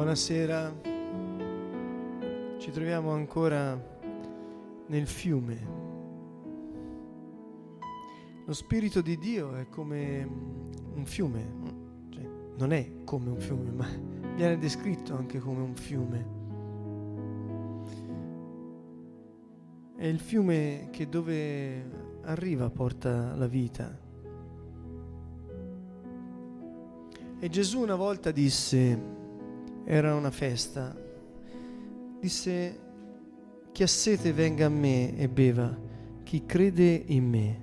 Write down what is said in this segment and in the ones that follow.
Buonasera, ci troviamo ancora nel fiume. Lo Spirito di Dio è come un fiume, cioè, non è come un fiume, ma viene descritto anche come un fiume. È il fiume che dove arriva porta la vita. E Gesù una volta disse, era una festa, disse, chi ha sete venga a me e beva, chi crede in me,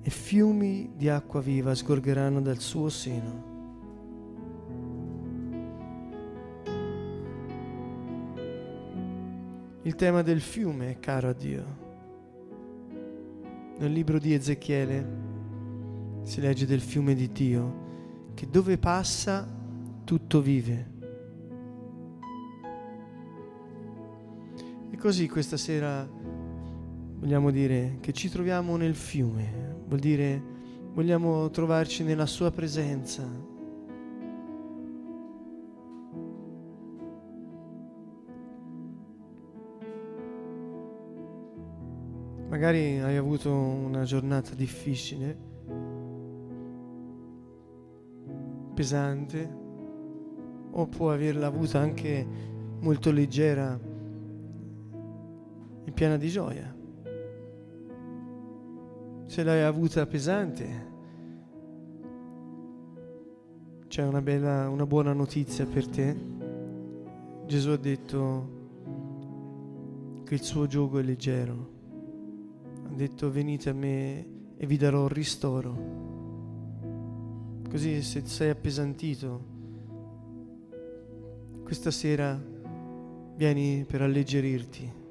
e fiumi di acqua viva sgorgeranno dal suo seno. Il tema del fiume è caro a Dio. Nel libro di Ezechiele si legge del fiume di Dio, che dove passa tutto vive. E così questa sera vogliamo dire che ci troviamo nel fiume, vuol dire vogliamo trovarci nella sua presenza. Magari hai avuto una giornata difficile, pesante, o può averla avuta anche molto leggera e piena di gioia. Se l'hai avuta pesante, c'è una, bella, una buona notizia per te. Gesù ha detto che il suo gioco è leggero. Ha detto venite a me e vi darò ristoro. Così se sei appesantito, questa sera vieni per alleggerirti.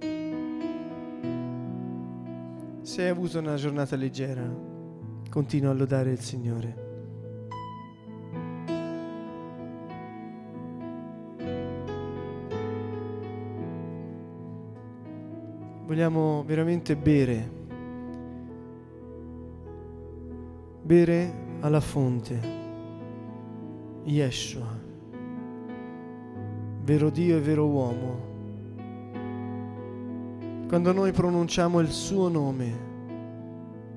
Se hai avuto una giornata leggera, continua a lodare il Signore. Vogliamo veramente bere, bere alla fonte, Yeshua, vero Dio e vero uomo quando noi pronunciamo il suo nome,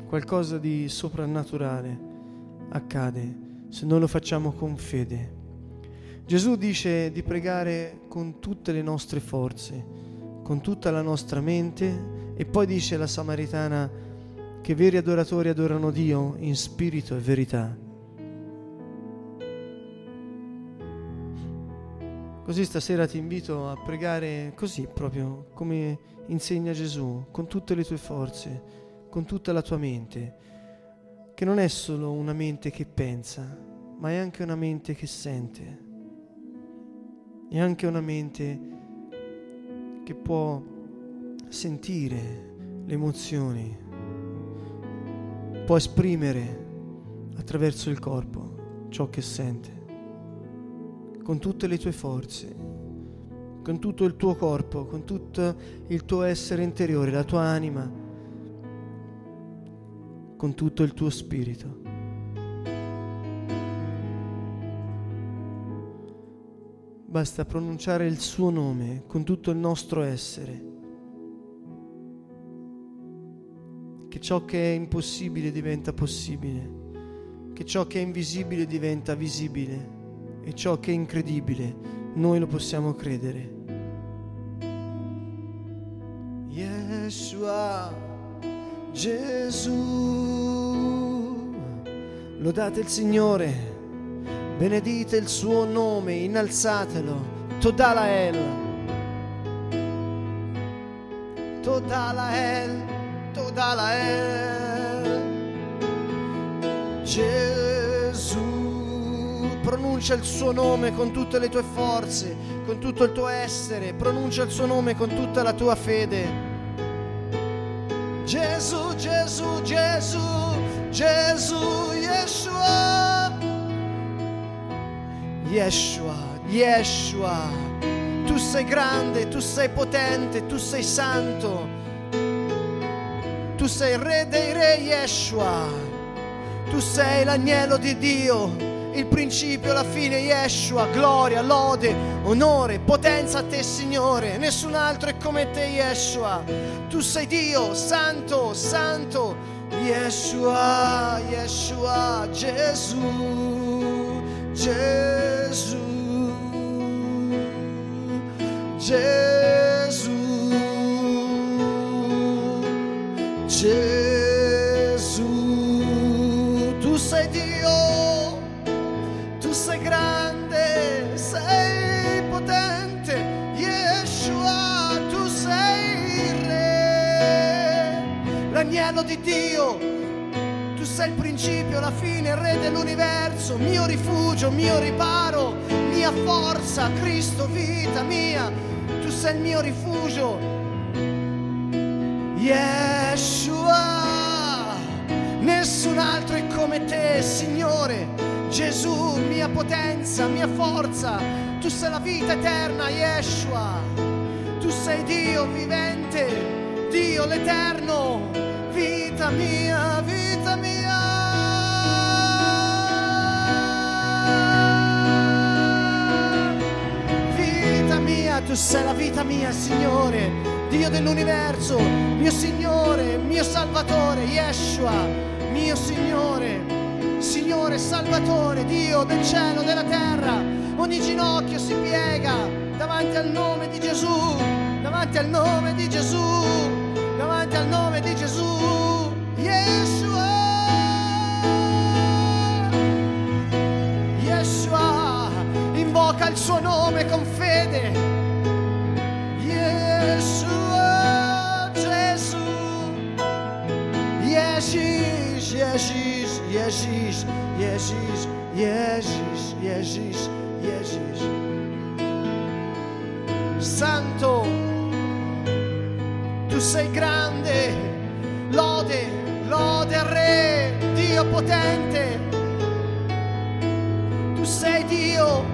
qualcosa di soprannaturale accade se noi lo facciamo con fede. Gesù dice di pregare con tutte le nostre forze, con tutta la nostra mente e poi dice la Samaritana che veri adoratori adorano Dio in spirito e verità. Così stasera ti invito a pregare così proprio come insegna Gesù, con tutte le tue forze, con tutta la tua mente, che non è solo una mente che pensa, ma è anche una mente che sente, è anche una mente che può sentire le emozioni, può esprimere attraverso il corpo ciò che sente con tutte le tue forze, con tutto il tuo corpo, con tutto il tuo essere interiore, la tua anima, con tutto il tuo spirito. Basta pronunciare il suo nome con tutto il nostro essere. Che ciò che è impossibile diventa possibile, che ciò che è invisibile diventa visibile e ciò che è incredibile, noi lo possiamo credere. Yeshua, Gesù, lodate il Signore, benedite il suo nome, innalzatelo, Todalael, Todalael, Todalael, pronuncia il suo nome con tutte le tue forze, con tutto il tuo essere, pronuncia il suo nome con tutta la tua fede. Gesù, Gesù, Gesù, Gesù, Yeshua. Yeshua, Yeshua. Tu sei grande, tu sei potente, tu sei santo. Tu sei il re dei re, Yeshua. Tu sei l'agnello di Dio il principio, la fine, Yeshua, gloria, lode, onore, potenza a te Signore, nessun altro è come te Yeshua, tu sei Dio, santo, santo, Yeshua, Yeshua, Gesù, Gesù, Gesù, dell'universo, mio rifugio, mio riparo, mia forza, Cristo, vita mia, tu sei il mio rifugio. Yeshua, nessun altro è come te, Signore. Gesù, mia potenza, mia forza, tu sei la vita eterna, Yeshua. Tu sei Dio vivente, Dio l'eterno, vita mia, vita tu sei la vita mia, Signore, Dio dell'universo, mio Signore, mio Salvatore, Yeshua, mio Signore. Signore Salvatore, Dio del cielo, della terra, ogni ginocchio si piega davanti al nome di Gesù, davanti al nome di Gesù, davanti al nome di Gesù, Yeshua. Yeshua, invoca il suo nome con fede. Gesù. Jezus, Jezus, Jezus, Jezus, Jezus, Jezus. Santo, tu sei grande, lode, lode al Re, Dio potente. Tu sei Dio,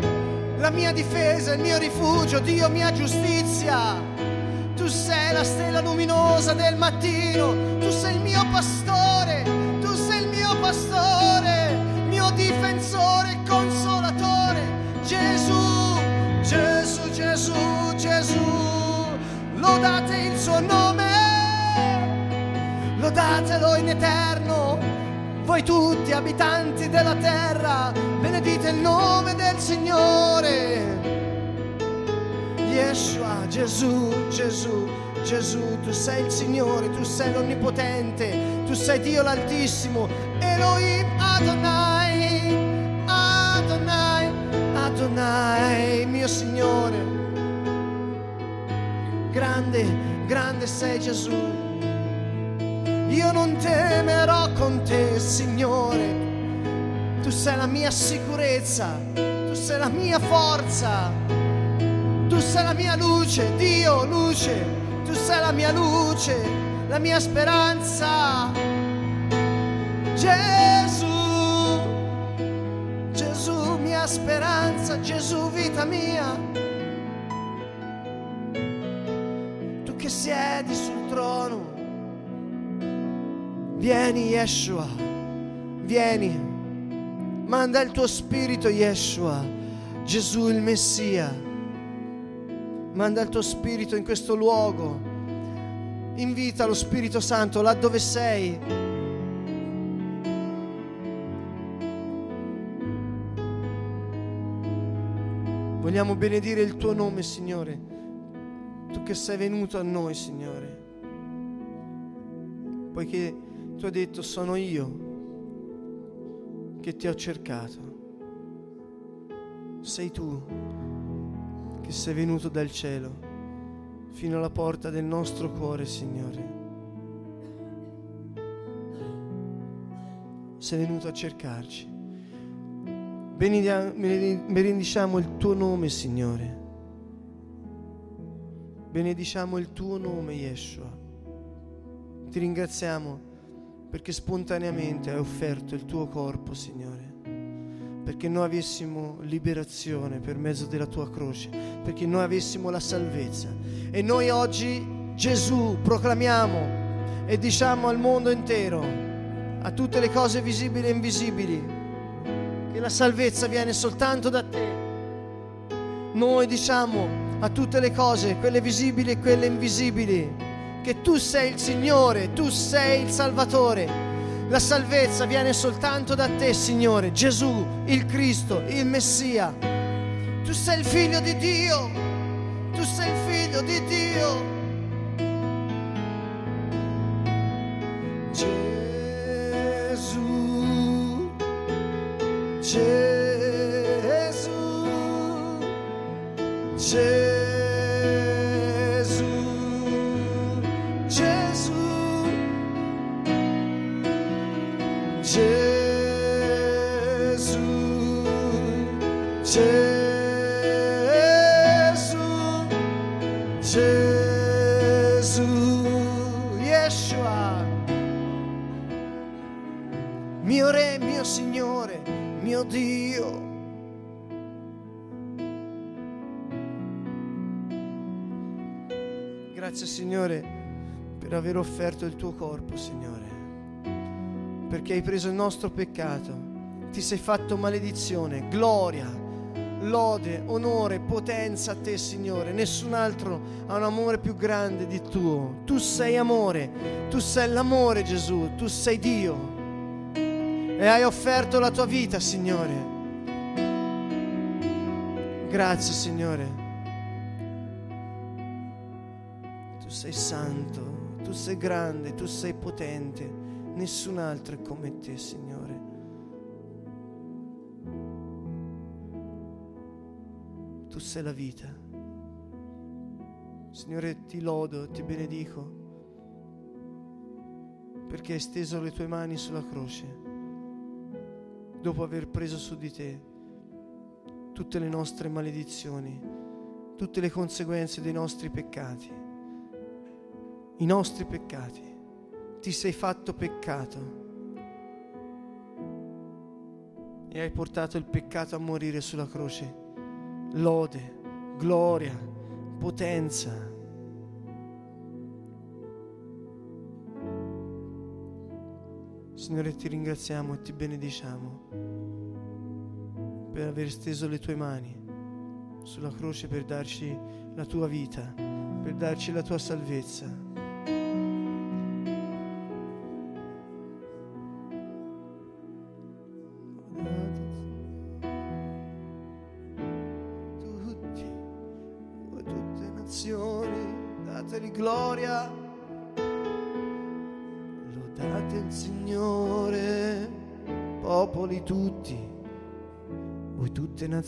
la mia difesa, il mio rifugio, Dio mia giustizia. Tu sei la stella luminosa del mattino, tu sei il mio pastore, tu sei il mio pastore, mio difensore e consolatore. Gesù, Gesù, Gesù, Gesù, lodate il suo nome, lodatelo in eterno. Voi tutti abitanti della terra, benedite il nome del Signore. Yeshua, Gesù, Gesù, Gesù, tu sei il Signore, tu sei l'Onnipotente, tu sei Dio l'Altissimo, Elohim Adonai, Adonai, Adonai, mio Signore. Grande, grande sei Gesù. Io non temerò con te, Signore. Tu sei la mia sicurezza, tu sei la mia forza. Tu sei la mia luce, Dio luce, tu sei la mia luce, la mia speranza. Gesù, Gesù mia speranza, Gesù vita mia. Tu che siedi sul trono, vieni Yeshua, vieni, manda il tuo spirito Yeshua, Gesù il Messia. Manda il tuo spirito in questo luogo. Invita lo Spirito Santo là dove sei. Vogliamo benedire il tuo nome, Signore. Tu che sei venuto a noi, Signore. Poiché tu hai detto sono io che ti ho cercato. Sei tu che sei venuto dal cielo fino alla porta del nostro cuore, Signore. Sei venuto a cercarci. Benediciamo il tuo nome, Signore. Benediciamo il tuo nome, Yeshua. Ti ringraziamo perché spontaneamente hai offerto il tuo corpo, Signore perché noi avessimo liberazione per mezzo della tua croce, perché noi avessimo la salvezza. E noi oggi Gesù proclamiamo e diciamo al mondo intero, a tutte le cose visibili e invisibili, che la salvezza viene soltanto da te. Noi diciamo a tutte le cose, quelle visibili e quelle invisibili, che tu sei il Signore, tu sei il Salvatore. La salvezza viene soltanto da te, Signore, Gesù, il Cristo, il Messia. Tu sei il figlio di Dio, tu sei il figlio di Dio. Gesù, Gesù, mio Dio. Grazie Signore per aver offerto il tuo corpo, Signore, perché hai preso il nostro peccato, ti sei fatto maledizione, gloria, lode, onore, potenza a te, Signore. Nessun altro ha un amore più grande di tuo. Tu sei amore, tu sei l'amore, Gesù, tu sei Dio e hai offerto la tua vita, Signore. Grazie, Signore. Tu sei santo, tu sei grande, tu sei potente. Nessun altro è come te, Signore. Tu sei la vita. Signore, ti lodo, ti benedico perché hai steso le tue mani sulla croce dopo aver preso su di te tutte le nostre maledizioni, tutte le conseguenze dei nostri peccati, i nostri peccati. Ti sei fatto peccato e hai portato il peccato a morire sulla croce. Lode, gloria, potenza. Signore, ti ringraziamo e ti benediciamo per aver steso le tue mani sulla croce per darci la tua vita, per darci la tua salvezza.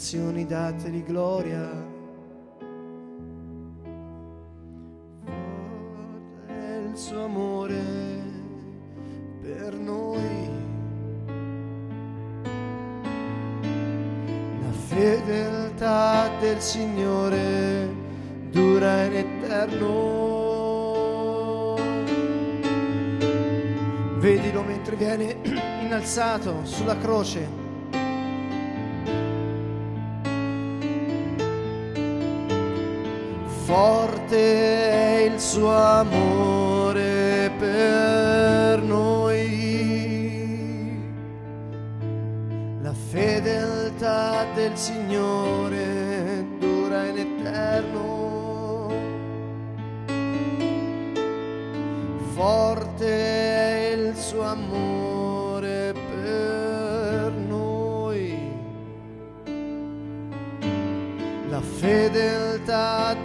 Nazioni, dateli gloria. Forte il suo amore per noi. La fedeltà del Signore dura in eterno. Vedilo mentre viene innalzato sulla croce. Forte è il suo amore per noi. La fedeltà del Signore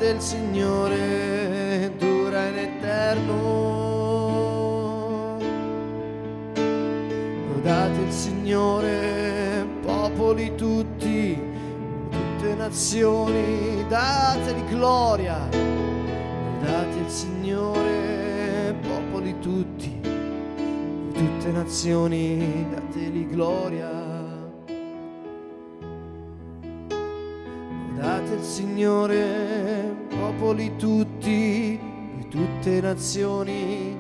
del Signore dura in eterno. Lodate il Signore, popoli tutti, tutte nazioni, dategli gloria. Lodate il Signore, popoli tutti, tutte nazioni, dategli gloria. Lodate il Signore, popoli tutti, di tutte nazioni,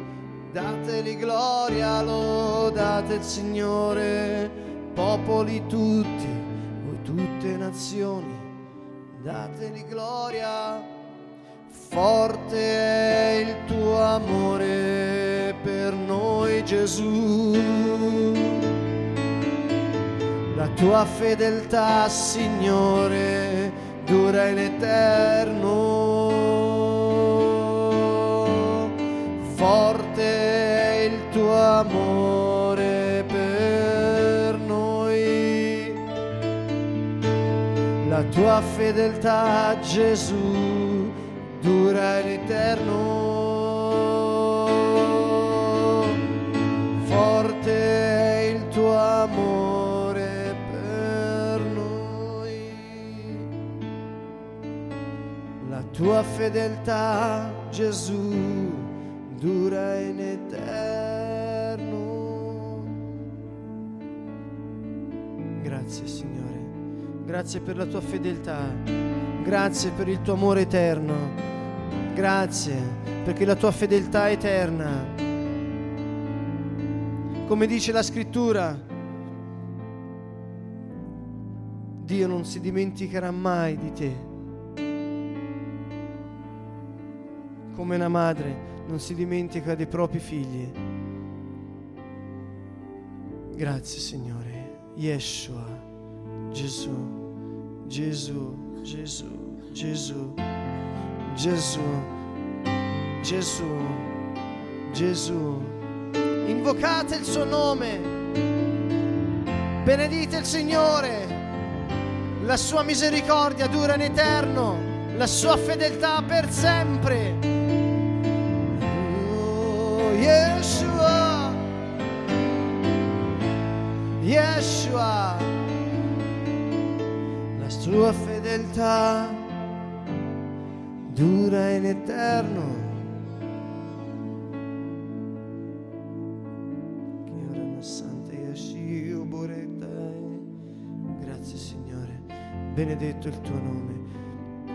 dateli gloria, lodate il Signore, popoli tutti, voi tutte nazioni, dateli gloria. Forte è il tuo amore per noi Gesù. La tua fedeltà, Signore, dura in eterno. Forte è il tuo amore per noi. La tua fedeltà, Gesù, dura in eterno. Forte è il tuo amore per noi. La tua fedeltà, Gesù, dura in eterno. Grazie Signore, grazie per la tua fedeltà, grazie per il tuo amore eterno, grazie perché la tua fedeltà è eterna. Come dice la scrittura, Dio non si dimenticherà mai di te. Come una madre non si dimentica dei propri figli. Grazie Signore. Yeshua, Gesù, Gesù, Gesù, Gesù, Gesù, Gesù, Gesù. Invocate il suo nome. Benedite il Signore. La sua misericordia dura in eterno, la sua fedeltà per sempre. Yeshua. Yeshua. La sua fedeltà dura in eterno. Grazie Signore, benedetto il tuo nome.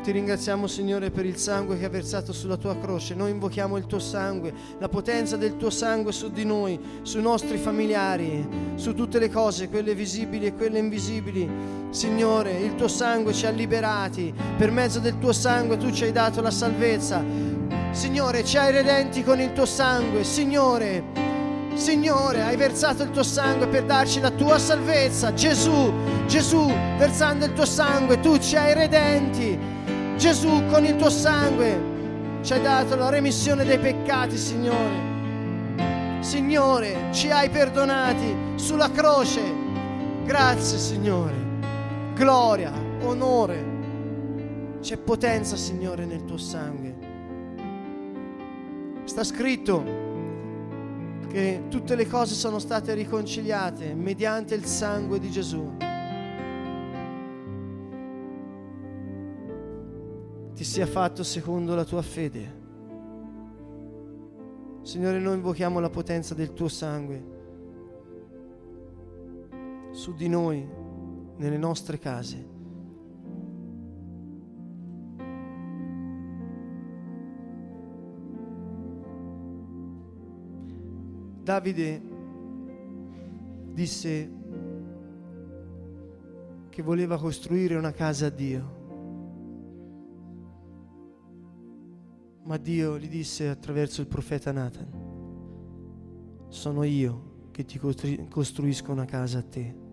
Ti ringraziamo Signore per il sangue che ha versato sulla tua croce. Noi invochiamo il tuo sangue, la potenza del tuo sangue su di noi, sui nostri familiari, su tutte le cose, quelle visibili e quelle invisibili. Signore, il tuo sangue ci ha liberati. Per mezzo del tuo sangue tu ci hai dato la salvezza. Signore, ci hai redenti con il tuo sangue. Signore, Signore, hai versato il tuo sangue per darci la tua salvezza. Gesù, Gesù, versando il tuo sangue, tu ci hai redenti. Gesù, con il tuo sangue, ci hai dato la remissione dei peccati, Signore. Signore, ci hai perdonati sulla croce. Grazie, Signore. Gloria, onore. C'è potenza, Signore, nel tuo sangue. Sta scritto che tutte le cose sono state riconciliate mediante il sangue di Gesù. Sia fatto secondo la tua fede. Signore, noi invochiamo la potenza del tuo sangue su di noi, nelle nostre case. Davide disse che voleva costruire una casa a Dio, ma Dio gli disse attraverso il profeta Nathan, sono io che ti costruisco una casa a te.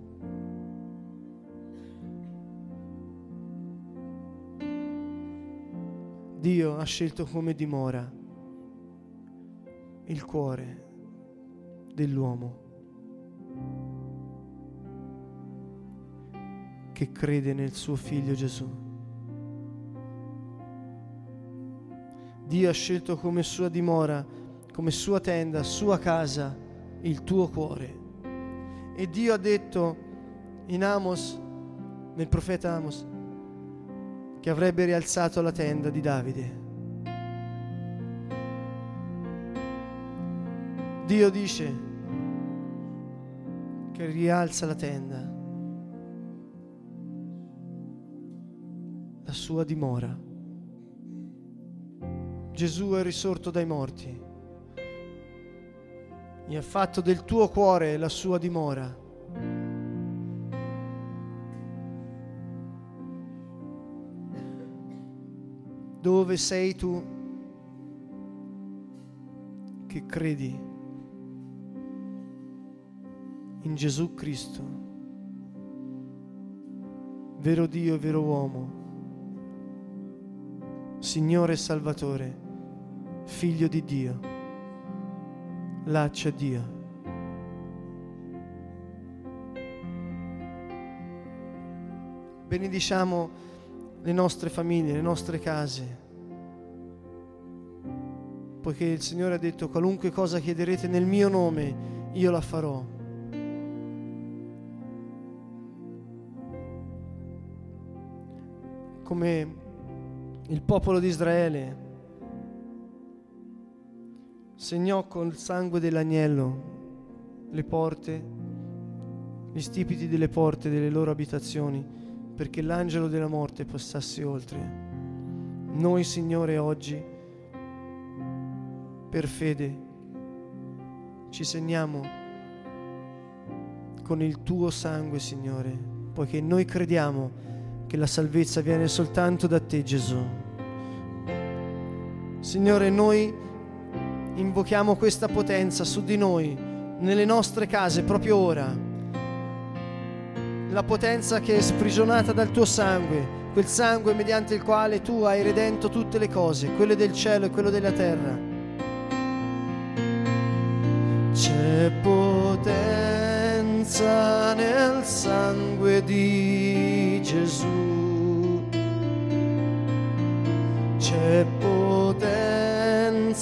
Dio ha scelto come dimora il cuore dell'uomo che crede nel suo figlio Gesù. Dio ha scelto come sua dimora, come sua tenda, sua casa, il tuo cuore. E Dio ha detto in Amos, nel profeta Amos, che avrebbe rialzato la tenda di Davide. Dio dice che rialza la tenda, la sua dimora. Gesù è risorto dai morti, mi ha fatto del tuo cuore la sua dimora. Dove sei tu che credi in Gesù Cristo, vero Dio e vero uomo, Signore e Salvatore, Figlio di Dio, c'è Dio. Benediciamo le nostre famiglie, le nostre case, poiché il Signore ha detto qualunque cosa chiederete nel mio nome, io la farò. Come il popolo di Israele segnò col sangue dell'agnello le porte, gli stipiti delle porte delle loro abitazioni, perché l'angelo della morte passasse oltre. Noi, Signore, oggi, per fede, ci segniamo con il tuo sangue, Signore, poiché noi crediamo che la salvezza viene soltanto da te, Gesù. Signore, noi invochiamo questa potenza su di noi, nelle nostre case, proprio ora. La potenza che è sprigionata dal tuo sangue, quel sangue mediante il quale tu hai redento tutte le cose, quelle del cielo e quello della terra. C'è potenza nel sangue di Gesù. C'è potenza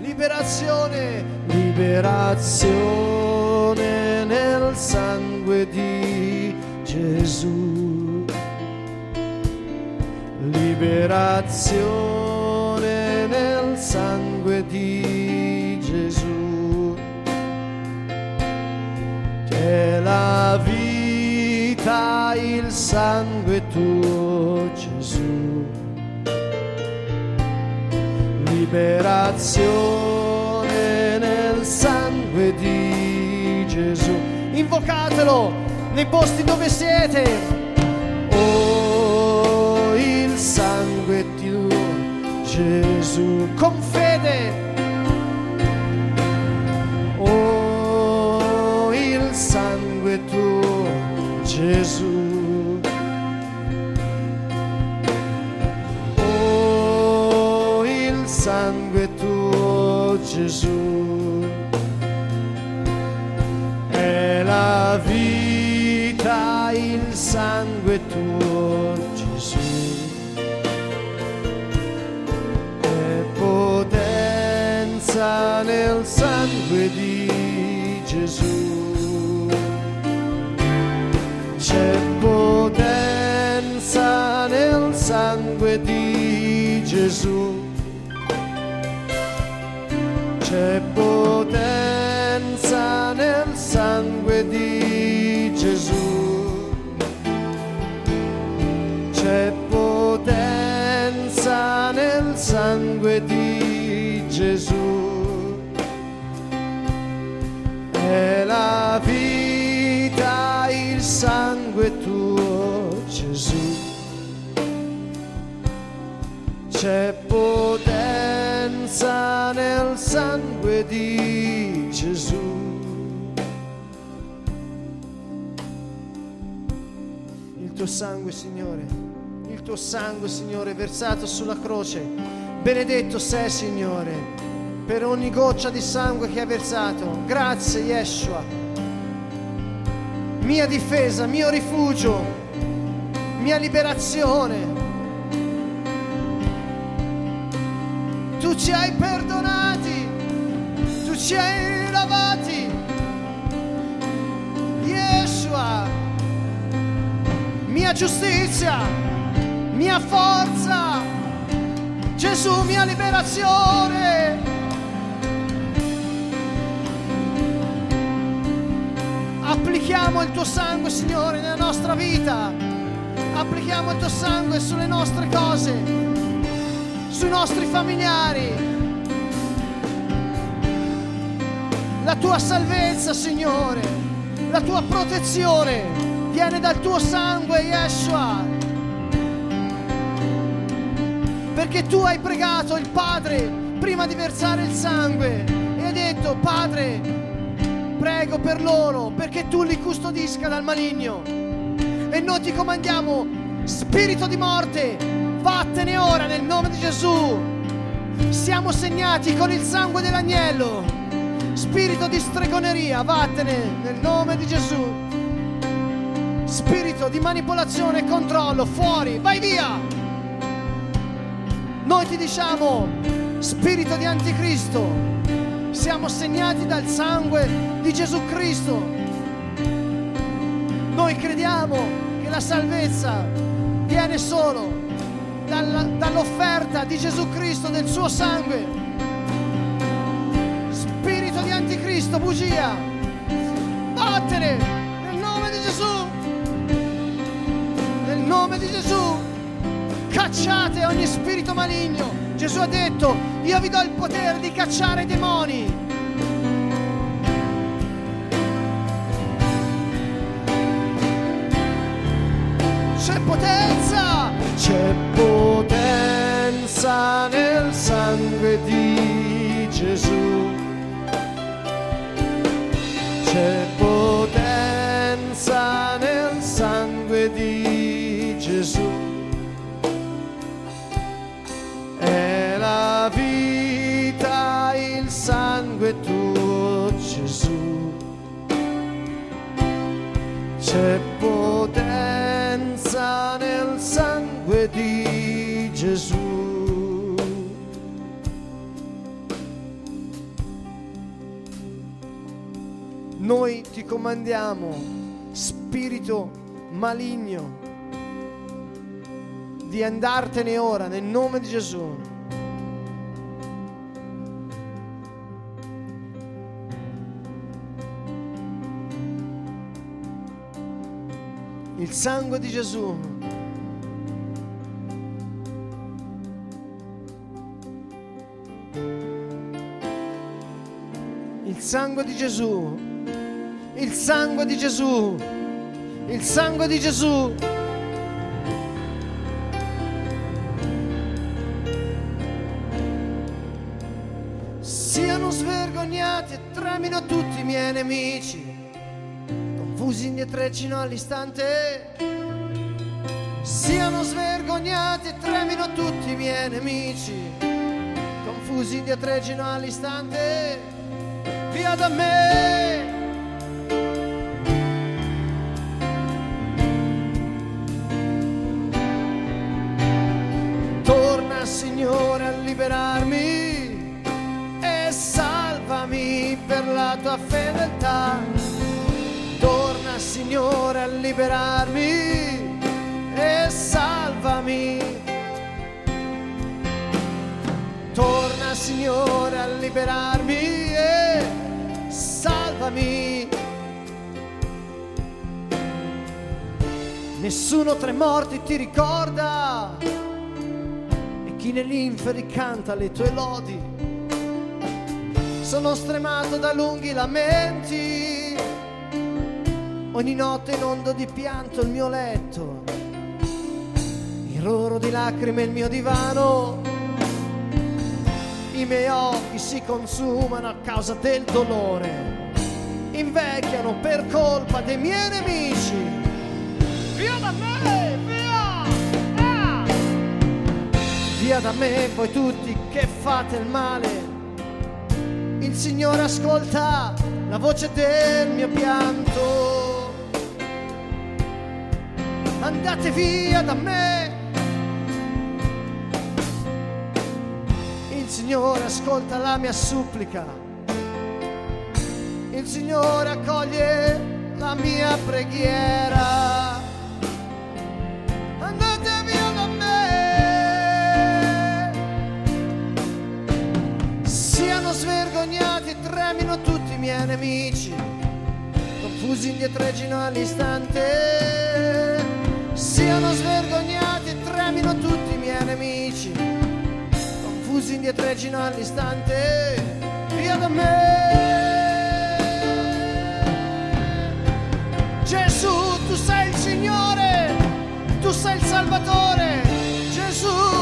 Liberazione, liberazione nel sangue di Gesù. Liberazione nel sangue di Gesù. Che la vita, il sangue tuo, Liberazione nel sangue di Gesù. Invocatelo nei posti dove siete. Oh, il sangue tuo, Gesù, con fede. C'è potenza nel sangue di Gesù. Il tuo sangue, Signore, il tuo sangue, Signore, versato sulla croce. Benedetto sei, Signore, per ogni goccia di sangue che hai versato. Grazie, Yeshua. mia difesa, mio rifugio, mia liberazione. Ci hai perdonati, tu ci hai lavati. Yeshua, mia giustizia, mia forza, Gesù, mia liberazione. Applichiamo il tuo sangue, Signore, nella nostra vita. Applichiamo il tuo sangue sulle nostre cose, sui nostri familiari. La tua salvezza, Signore, la tua protezione viene dal tuo sangue, Yeshua. Perché tu hai pregato il Padre prima di versare il sangue e hai detto, Padre, prego per loro perché tu li custodisca dal maligno. E noi ti comandiamo, spirito di morte, vattene ora nel nome di Gesù. Siamo segnati con il sangue dell'agnello. Spirito di stregoneria, vattene nel nome di Gesù. Spirito di manipolazione e controllo, fuori, vai via. Noi ti diciamo, spirito di anticristo, siamo segnati dal sangue di Gesù Cristo. Noi crediamo che la salvezza viene solo dall'offerta di Gesù Cristo, del suo sangue. Spirito di anticristo, bugia, vattene nel nome di Gesù. Nel nome di Gesù, cacciate ogni spirito maligno. Gesù ha detto, io vi do il potere di cacciare i demoni. C'è potenza, c'è potenza nel comandiamo, spirito maligno, di andartene ora nel nome di Gesù. Il sangue di Gesù. Il sangue di Gesù. Il sangue di Gesù. Il sangue di Gesù. Siano svergognati e tremino tutti i miei nemici confusi indietreggino all'istante, siano svergognati e tremino tutti i miei nemici, confusi indietreggino all'istante, via da me. La tua fedeltà. Torna Signore a liberarmi e salvami. Torna Signore a liberarmi e salvami. Nessuno tra i morti ti ricorda e chi negli inferi canta le tue lodi. Sono stremato da lunghi lamenti ogni notte inondo di pianto il mio letto, il roro di lacrime il mio divano, i miei occhi si consumano a causa del dolore, invecchiano per colpa dei miei nemici. Via da me, via! Ah! Via da me voi tutti che fate il male il Signore ascolta la voce del mio pianto. Andate via da me. Il Signore ascolta la mia supplica. Il Signore accoglie la mia preghiera. Svergognati, tremino tutti i miei nemici. Confusi indietreggino all'istante. Siano svergognati, tremino tutti i miei nemici. Confusi indietreggino all'istante. Via da me. Gesù, tu sei il Signore, tu sei il Salvatore. Gesù,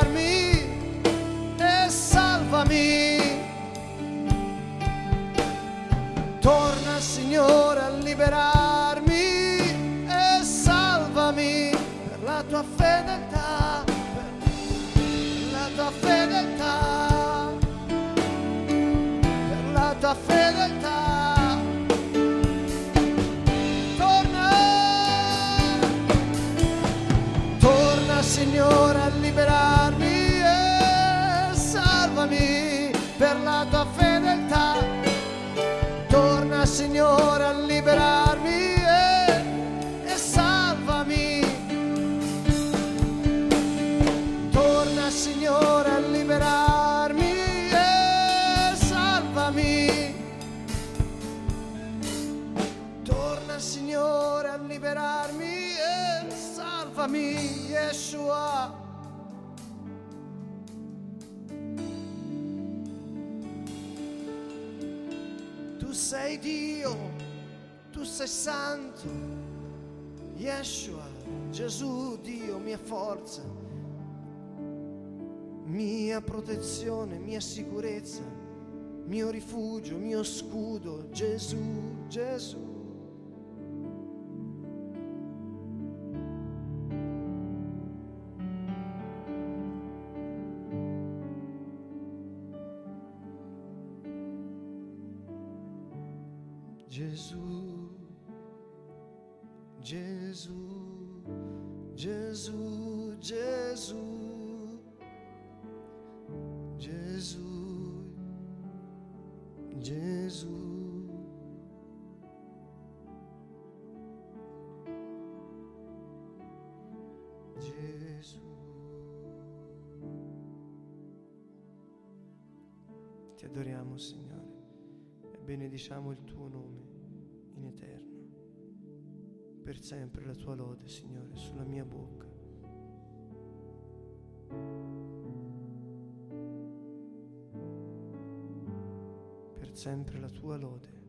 Sei Dio, tu sei santo, Yeshua, Gesù, Dio, mia forza mia protezione, mia sicurezza, mio rifugio, mio scudo, Gesù, Gesù. Per sempre la tua lode, Signore, sulla mia bocca. per sempre la tua lode.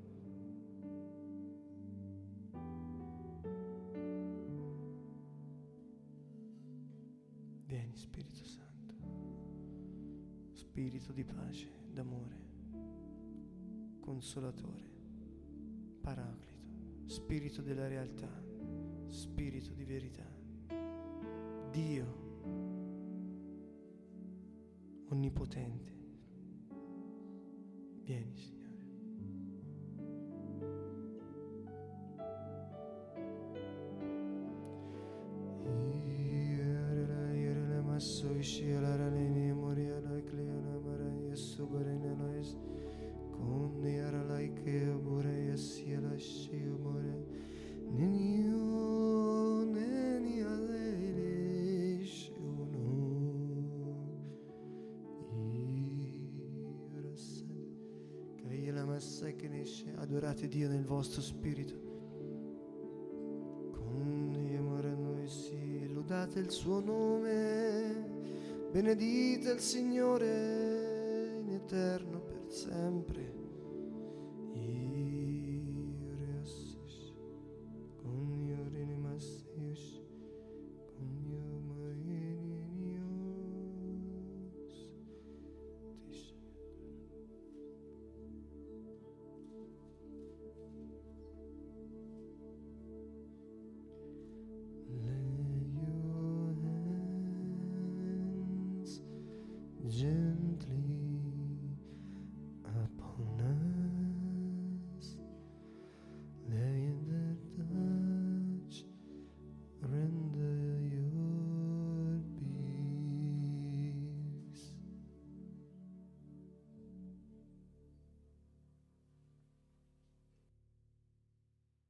Vieni Spirito Santo, Spirito di pace, d'amore, consolatore, paraclito, Spirito della realtà, Spirito di verità, Dio onnipotente. Vieni, Signore. Adorate Dio nel vostro spirito. Con amore a noi sì, lodate il suo nome, benedite il Signore in eterno per sempre.